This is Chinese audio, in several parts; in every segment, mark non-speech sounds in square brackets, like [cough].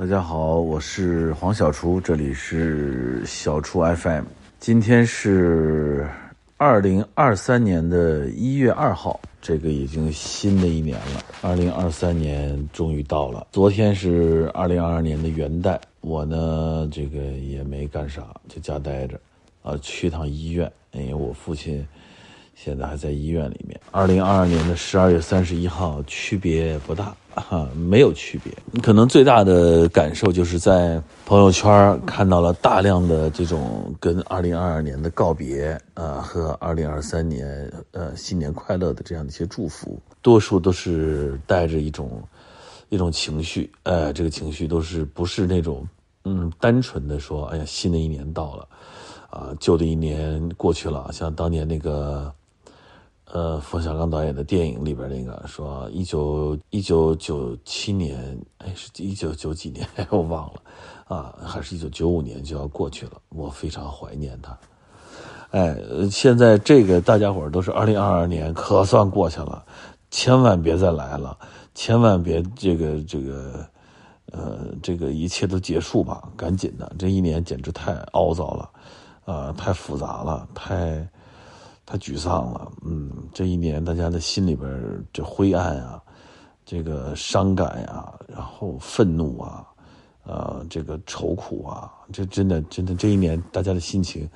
大家好，我是黄小厨，这里是小厨 FM。今天是二零二三年的一月二号，这个已经新的一年了。二零二三年终于到了，昨天是二零二二年的元旦，我呢这个也没干啥，就家待着，啊，去趟医院，因为我父亲现在还在医院里面。二零二二年的十二月三十一号，区别不大。哈，没有区别。可能最大的感受就是在朋友圈看到了大量的这种跟2022年的告别呃，和2023年呃新年快乐的这样的一些祝福，多数都是带着一种一种情绪，呃，这个情绪都是不是那种嗯单纯的说，哎呀，新的一年到了，啊，旧的一年过去了，像当年那个。呃，冯小刚导演的电影里边那个说，一九一九九七年，哎，是一九九几年，[laughs] 我忘了，啊，还是一九九五年就要过去了，我非常怀念他。哎，现在这个大家伙都是二零二二年可算过去了，千万别再来了，千万别这个这个，呃，这个一切都结束吧，赶紧的，这一年简直太凹糟了，啊，太复杂了，太。他沮丧了，嗯，这一年大家的心里边这灰暗啊，这个伤感呀，然后愤怒啊，呃，这个愁苦啊，这真的真的这一年大家的心情，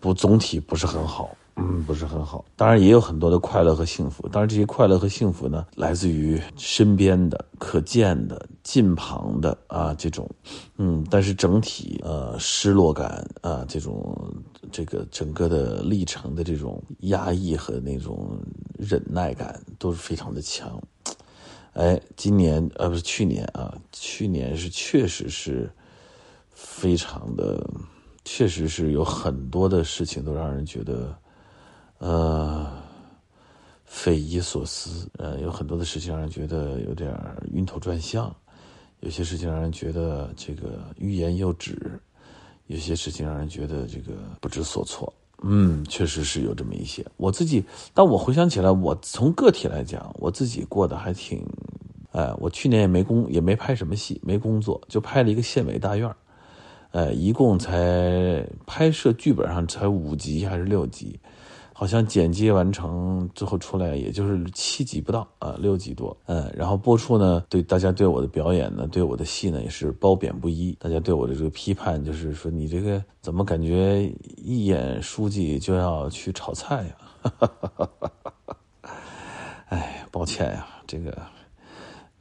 不总体不是很好。嗯，不是很好。当然也有很多的快乐和幸福。当然这些快乐和幸福呢，来自于身边的、可见的、近旁的啊这种，嗯，但是整体呃失落感啊这种这个整个的历程的这种压抑和那种忍耐感都是非常的强。哎，今年呃不是去年啊，去年是确实是非常的，确实是有很多的事情都让人觉得。呃，匪夷所思。呃，有很多的事情让人觉得有点晕头转向，有些事情让人觉得这个欲言又止，有些事情让人觉得这个不知所措。嗯，确实是有这么一些。我自己，但我回想起来，我从个体来讲，我自己过得还挺……哎，我去年也没工，也没拍什么戏，没工作，就拍了一个县委大院呃，一共才拍摄剧本上才五集还是六集。好像剪接完成之后出来也就是七集不到啊，六集多，嗯，然后播出呢，对大家对我的表演呢，对我的戏呢也是褒贬不一。大家对我的这个批判就是说，你这个怎么感觉一演书记就要去炒菜呀？[laughs] 哎，抱歉呀，这个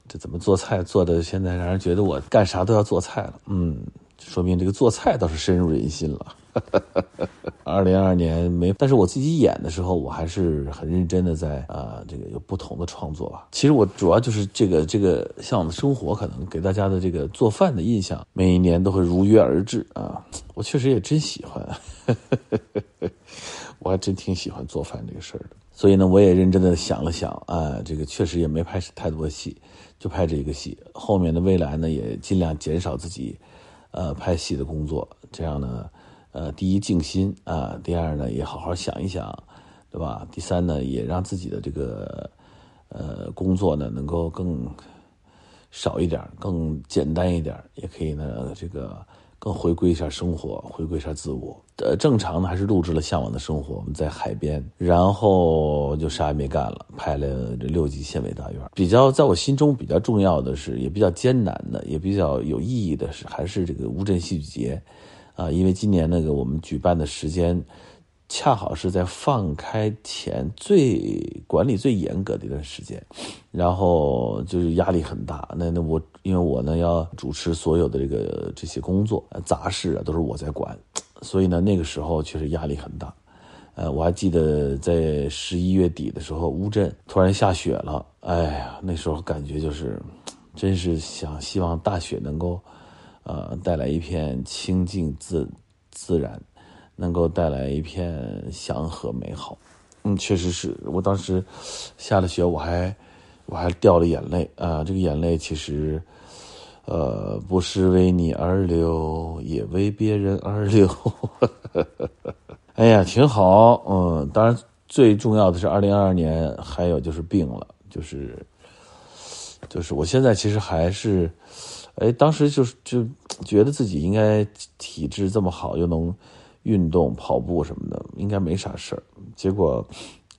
这怎么做菜做的现在让人觉得我干啥都要做菜了？嗯，说明这个做菜倒是深入人心了。[laughs] 二零二二年没，但是我自己演的时候，我还是很认真的在啊，这个有不同的创作吧。其实我主要就是这个这个像我们生活，可能给大家的这个做饭的印象，每一年都会如约而至啊。我确实也真喜欢，[laughs] 我还真挺喜欢做饭这个事儿的。所以呢，我也认真的想了想啊，这个确实也没拍太多戏，就拍这一个戏。后面的未来呢，也尽量减少自己呃拍戏的工作，这样呢。呃，第一静心啊，第二呢也好好想一想，对吧？第三呢也让自己的这个呃工作呢能够更少一点，更简单一点，也可以呢这个更回归一下生活，回归一下自我。呃，正常呢还是录制了《向往的生活》，我们在海边，然后就啥也没干了，拍了这六集县委大院。比较在我心中比较重要的是，也比较艰难的，也比较有意义的是，还是这个乌镇戏剧节。啊，因为今年那个我们举办的时间，恰好是在放开前最管理最严格的一段时间，然后就是压力很大。那那我因为我呢要主持所有的这个这些工作杂事啊，都是我在管，所以呢那个时候确实压力很大。呃，我还记得在十一月底的时候，乌镇突然下雪了，哎呀，那时候感觉就是，真是想希望大雪能够。呃，带来一片清净自自然，能够带来一片祥和美好。嗯，确实是我当时下了雪，我还我还掉了眼泪啊。这个眼泪其实，呃，不是为你而流，也为别人而流。[laughs] 哎呀，挺好。嗯，当然最重要的是，二零二二年还有就是病了，就是就是我现在其实还是。哎，当时就是就觉得自己应该体质这么好，又能运动跑步什么的，应该没啥事儿。结果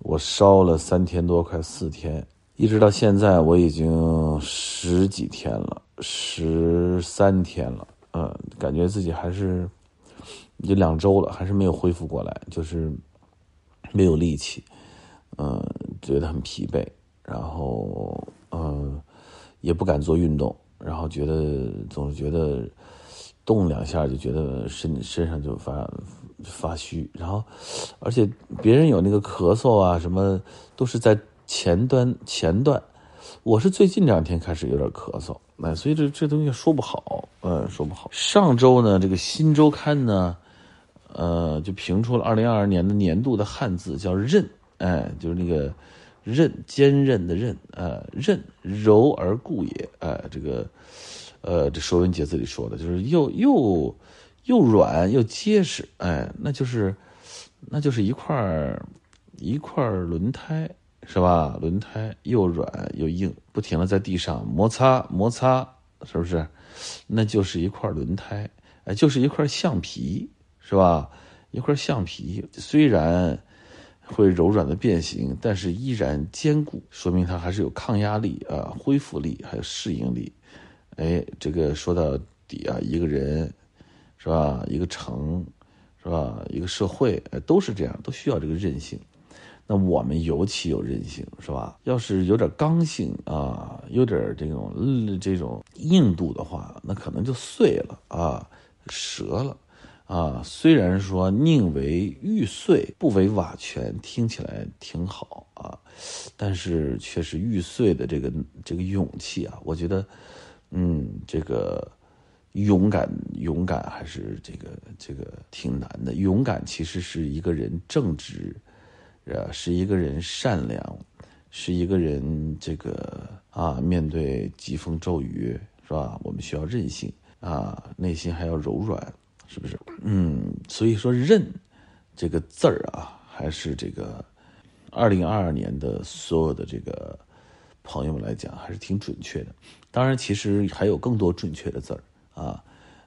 我烧了三天多，快四天，一直到现在我已经十几天了，十三天了，嗯，感觉自己还是已经两周了，还是没有恢复过来，就是没有力气，嗯，觉得很疲惫，然后嗯，也不敢做运动。然后觉得总是觉得动两下就觉得身身上就发发虚，然后而且别人有那个咳嗽啊什么都是在前端前段，我是最近两天开始有点咳嗽，哎，所以这这东西说不好，嗯，说不好。上周呢，这个新周刊呢，呃，就评出了二零二二年的年度的汉字叫“任”，哎，就是那个。韧，坚韧的韧，呃，韧柔而固也，呃，这个，呃，这《说文解字》里说的，就是又又又软又结实，哎，那就是，那就是一块一块轮胎，是吧？轮胎又软又硬，不停的在地上摩擦摩擦，是不是？那就是一块轮胎，哎，就是一块橡皮，是吧？一块橡皮，虽然。会柔软的变形，但是依然坚固，说明它还是有抗压力啊、恢复力还有适应力。哎，这个说到底啊，一个人是吧？一个城是吧？一个社会，都是这样，都需要这个韧性。那我们尤其有韧性是吧？要是有点刚性啊，有点这种这种硬度的话，那可能就碎了啊，折了。啊，虽然说宁为玉碎，不为瓦全，听起来挺好啊，但是却是玉碎的这个这个勇气啊，我觉得，嗯，这个勇敢勇敢还是这个这个挺难的。勇敢其实是一个人正直，呃，是一个人善良，是一个人这个啊，面对疾风骤雨是吧？我们需要韧性啊，内心还要柔软。是不是？嗯，所以说“认”这个字儿啊，还是这个二零二二年的所有的这个朋友们来讲，还是挺准确的。当然，其实还有更多准确的字儿啊。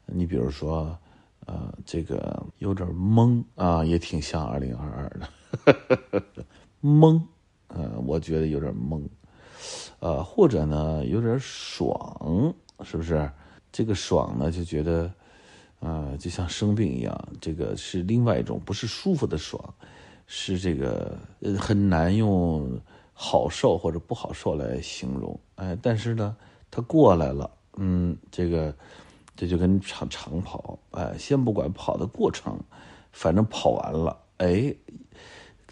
你比如说，呃，这个有点懵啊，也挺像二零二二的 [laughs] 懵。嗯，我觉得有点懵。呃，或者呢，有点爽，是不是？这个爽呢，就觉得。啊，就像生病一样，这个是另外一种不是舒服的爽，是这个呃很难用好受或者不好受来形容。哎，但是呢，他过来了，嗯，这个这就跟长长跑，哎，先不管跑的过程，反正跑完了，哎，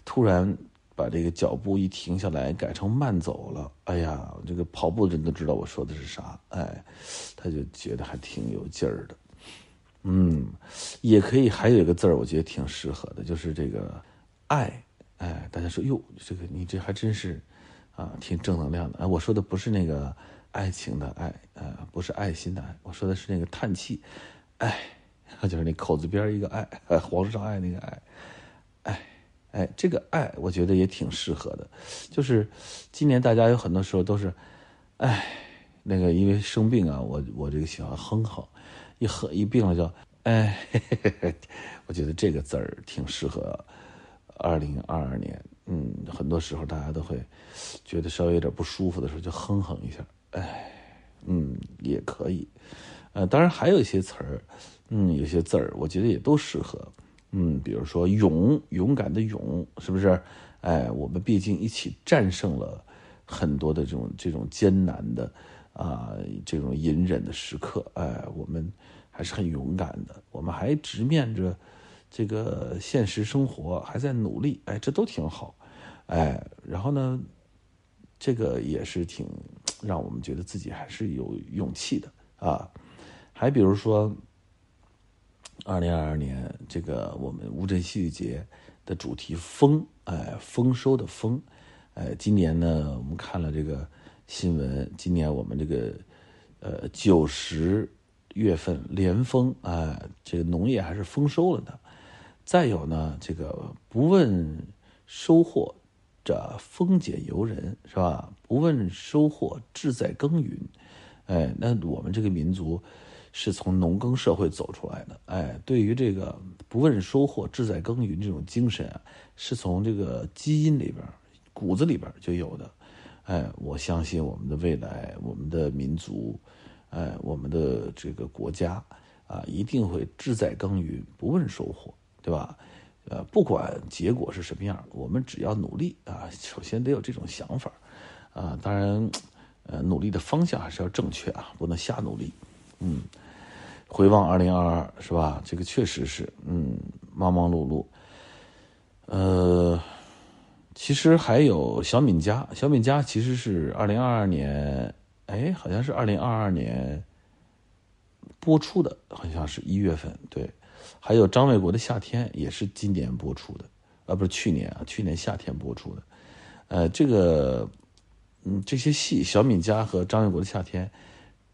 突然把这个脚步一停下来，改成慢走了，哎呀，这个跑步的人都知道我说的是啥，哎，他就觉得还挺有劲儿的。嗯，也可以，还有一个字儿，我觉得挺适合的，就是这个“爱”。哎，大家说哟，这个你这还真是啊，挺正能量的。哎，我说的不是那个爱情的爱，呃，不是爱心的爱，我说的是那个叹气，哎，就是那口字边一个爱，皇上爱那个爱，哎，哎，这个爱，我觉得也挺适合的。就是今年大家有很多时候都是，哎，那个因为生病啊，我我这个喜欢哼哼。一喝一病了就，哎，[laughs] 我觉得这个字儿挺适合二零二二年。嗯，很多时候大家都会觉得稍微有点不舒服的时候就哼哼一下，哎，嗯，也可以。呃，当然还有一些词儿，嗯，有些字儿我觉得也都适合。嗯，比如说勇，勇敢的勇，是不是？哎，我们毕竟一起战胜了很多的这种这种艰难的。啊，这种隐忍的时刻，哎，我们还是很勇敢的。我们还直面着这个现实生活，还在努力，哎，这都挺好，哎。然后呢，这个也是挺让我们觉得自己还是有勇气的啊。还比如说，二零二二年这个我们乌镇戏剧节的主题“丰”，哎，丰收的“丰”，哎，今年呢，我们看了这个。新闻，今年我们这个，呃，九十月份连丰啊，这个农业还是丰收了的。再有呢，这个不问收获，这丰俭由人是吧？不问收获，志在耕耘。哎，那我们这个民族是从农耕社会走出来的，哎，对于这个不问收获、志在耕耘这种精神啊，是从这个基因里边、骨子里边就有的。哎，我相信我们的未来，我们的民族，哎，我们的这个国家啊，一定会志在耕耘，不问收获，对吧？呃，不管结果是什么样，我们只要努力啊，首先得有这种想法啊。当然，呃，努力的方向还是要正确啊，不能瞎努力。嗯，回望二零二二，是吧？这个确实是，嗯，忙忙碌碌，呃。其实还有小敏家，小敏家其实是二零二二年，哎，好像是二零二二年播出的，好像是一月份。对，还有张卫国的夏天也是今年播出的，啊，不是去年啊，去年夏天播出的。呃，这个，嗯，这些戏，小敏家和张卫国的夏天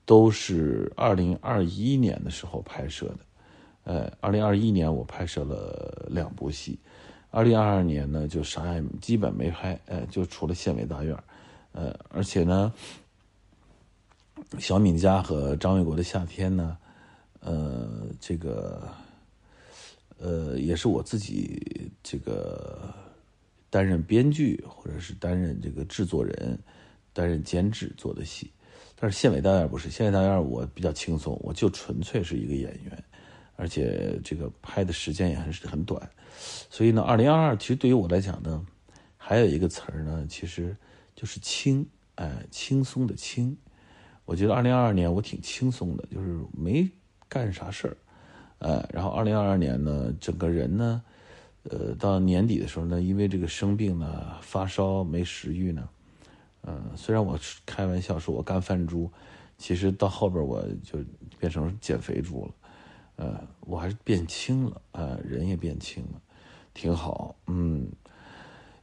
都是二零二一年的时候拍摄的。呃，二零二一年我拍摄了两部戏。二零二二年呢，就啥也基本没拍，呃，就除了县委大院，呃，而且呢，小敏家和张卫国的夏天呢，呃，这个，呃，也是我自己这个担任编剧或者是担任这个制作人、担任监制做的戏，但是县委大院不是，县委大院我比较轻松，我就纯粹是一个演员。而且这个拍的时间也很很短，所以呢，二零二二其实对于我来讲呢，还有一个词儿呢，其实就是轻，哎，轻松的轻。我觉得二零二二年我挺轻松的，就是没干啥事儿，哎，然后二零二二年呢，整个人呢，呃，到年底的时候呢，因为这个生病呢，发烧没食欲呢，嗯，虽然我开玩笑说我干饭猪，其实到后边我就变成减肥猪了。呃，我还是变轻了，呃，人也变轻了，挺好，嗯，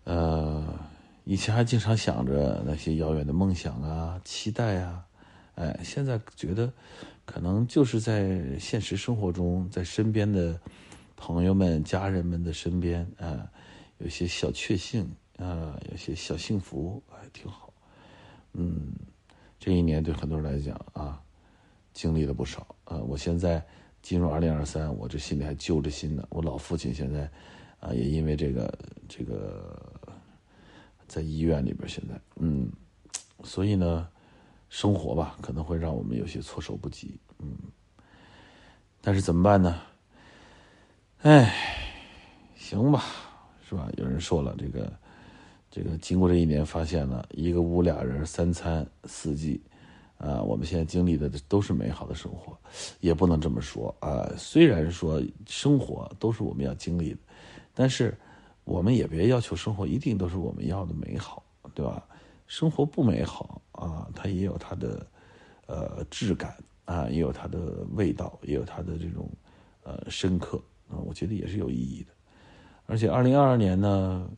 呃，以前还经常想着那些遥远的梦想啊、期待啊，哎，现在觉得，可能就是在现实生活中，在身边的朋友们、家人们的身边，啊，有些小确幸，啊，有些小幸福，还挺好，嗯，这一年对很多人来讲啊，经历了不少，呃，我现在。进入二零二三，我这心里还揪着心呢。我老父亲现在，啊，也因为这个这个，在医院里边。现在，嗯，所以呢，生活吧，可能会让我们有些措手不及，嗯。但是怎么办呢？哎，行吧，是吧？有人说了，这个这个，经过这一年，发现了一个屋俩人，三餐四季。啊，我们现在经历的都是美好的生活，也不能这么说啊。虽然说生活都是我们要经历的，但是我们也别要求生活一定都是我们要的美好，对吧？生活不美好啊，它也有它的呃质感啊，也有它的味道，也有它的这种呃深刻啊，我觉得也是有意义的。而且二零二二年呢。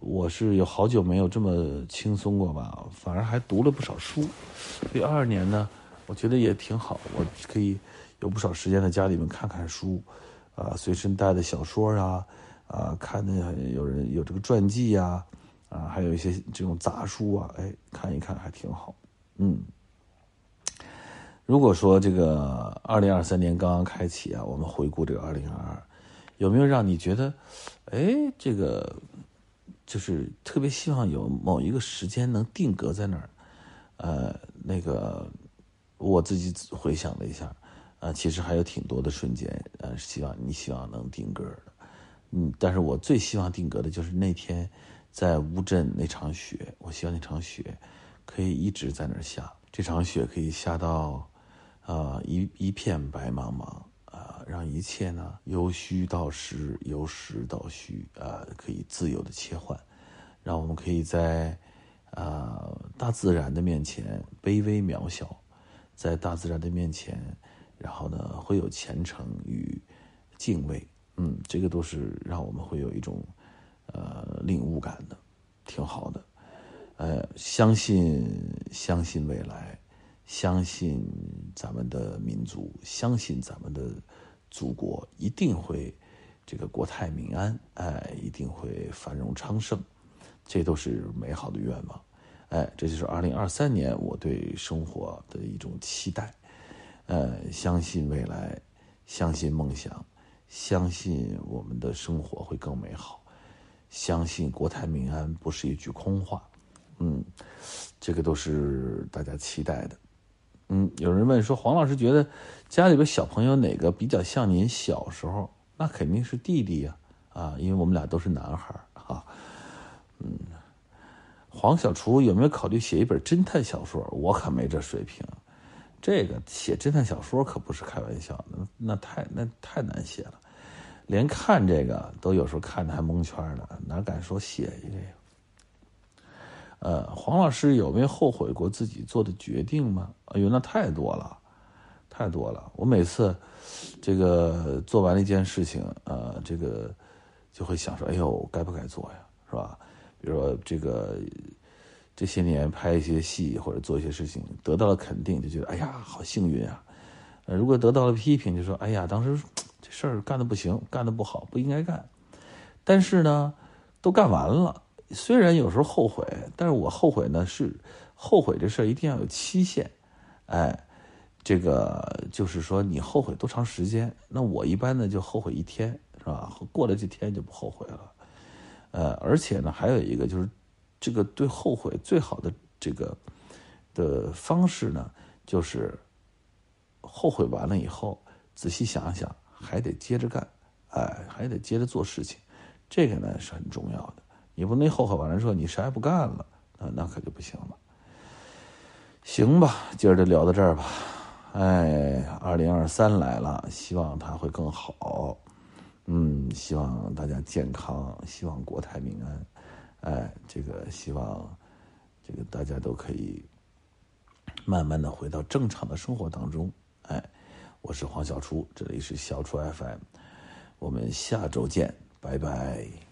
我是有好久没有这么轻松过吧，反而还读了不少书。所以二二年呢，我觉得也挺好，我可以有不少时间在家里面看看书，啊，随身带的小说啊，啊，看的有人有这个传记呀，啊，还有一些这种杂书啊，哎，看一看还挺好。嗯，如果说这个二零二三年刚刚开启啊，我们回顾这个二零二二，有没有让你觉得，哎，这个？就是特别希望有某一个时间能定格在那儿，呃，那个我自己回想了一下，啊，其实还有挺多的瞬间，呃，希望你希望能定格的，嗯，但是我最希望定格的就是那天在乌镇那场雪，我希望那场雪可以一直在那儿下，这场雪可以下到，啊，一一片白茫茫。啊让一切呢由虚到实，由实到虚，啊，可以自由的切换，让我们可以在啊大自然的面前卑微渺小，在大自然的面前，然后呢会有虔诚与敬畏，嗯，这个都是让我们会有一种呃领悟感的，挺好的，呃，相信相信未来，相信咱们的民族，相信咱们的。祖国一定会这个国泰民安，哎，一定会繁荣昌盛，这都是美好的愿望。哎，这就是二零二三年我对生活的一种期待。呃，相信未来，相信梦想，相信我们的生活会更美好，相信国泰民安不是一句空话。嗯，这个都是大家期待的。嗯，有人问说，黄老师觉得家里边小朋友哪个比较像您小时候？那肯定是弟弟呀，啊，因为我们俩都是男孩啊。嗯，黄小厨有没有考虑写一本侦探小说？我可没这水平，这个写侦探小说可不是开玩笑，那那太那太难写了，连看这个都有时候看的还蒙圈呢，哪敢说写一个呀？呃，黄老师有没有后悔过自己做的决定吗？哎呦，那太多了，太多了。我每次这个做完了一件事情，呃，这个就会想说，哎呦，该不该做呀？是吧？比如说这个这些年拍一些戏或者做一些事情，得到了肯定，就觉得哎呀，好幸运啊。呃，如果得到了批评，就说哎呀，当时这事儿干的不行，干的不好，不应该干。但是呢，都干完了。虽然有时候后悔，但是我后悔呢是后悔这事一定要有期限，哎，这个就是说你后悔多长时间？那我一般呢就后悔一天，是吧？过了这天就不后悔了，呃，而且呢还有一个就是，这个对后悔最好的这个的方式呢，就是后悔完了以后仔细想想，还得接着干，哎，还得接着做事情，这个呢是很重要的。你不能后悔完了说你啥也不干了，那那可就不行了。行吧，今儿就聊到这儿吧。哎，二零二三来了，希望它会更好。嗯，希望大家健康，希望国泰民安。哎，这个希望这个大家都可以慢慢的回到正常的生活当中。哎，我是黄小厨，这里是小厨 FM，我们下周见，拜拜。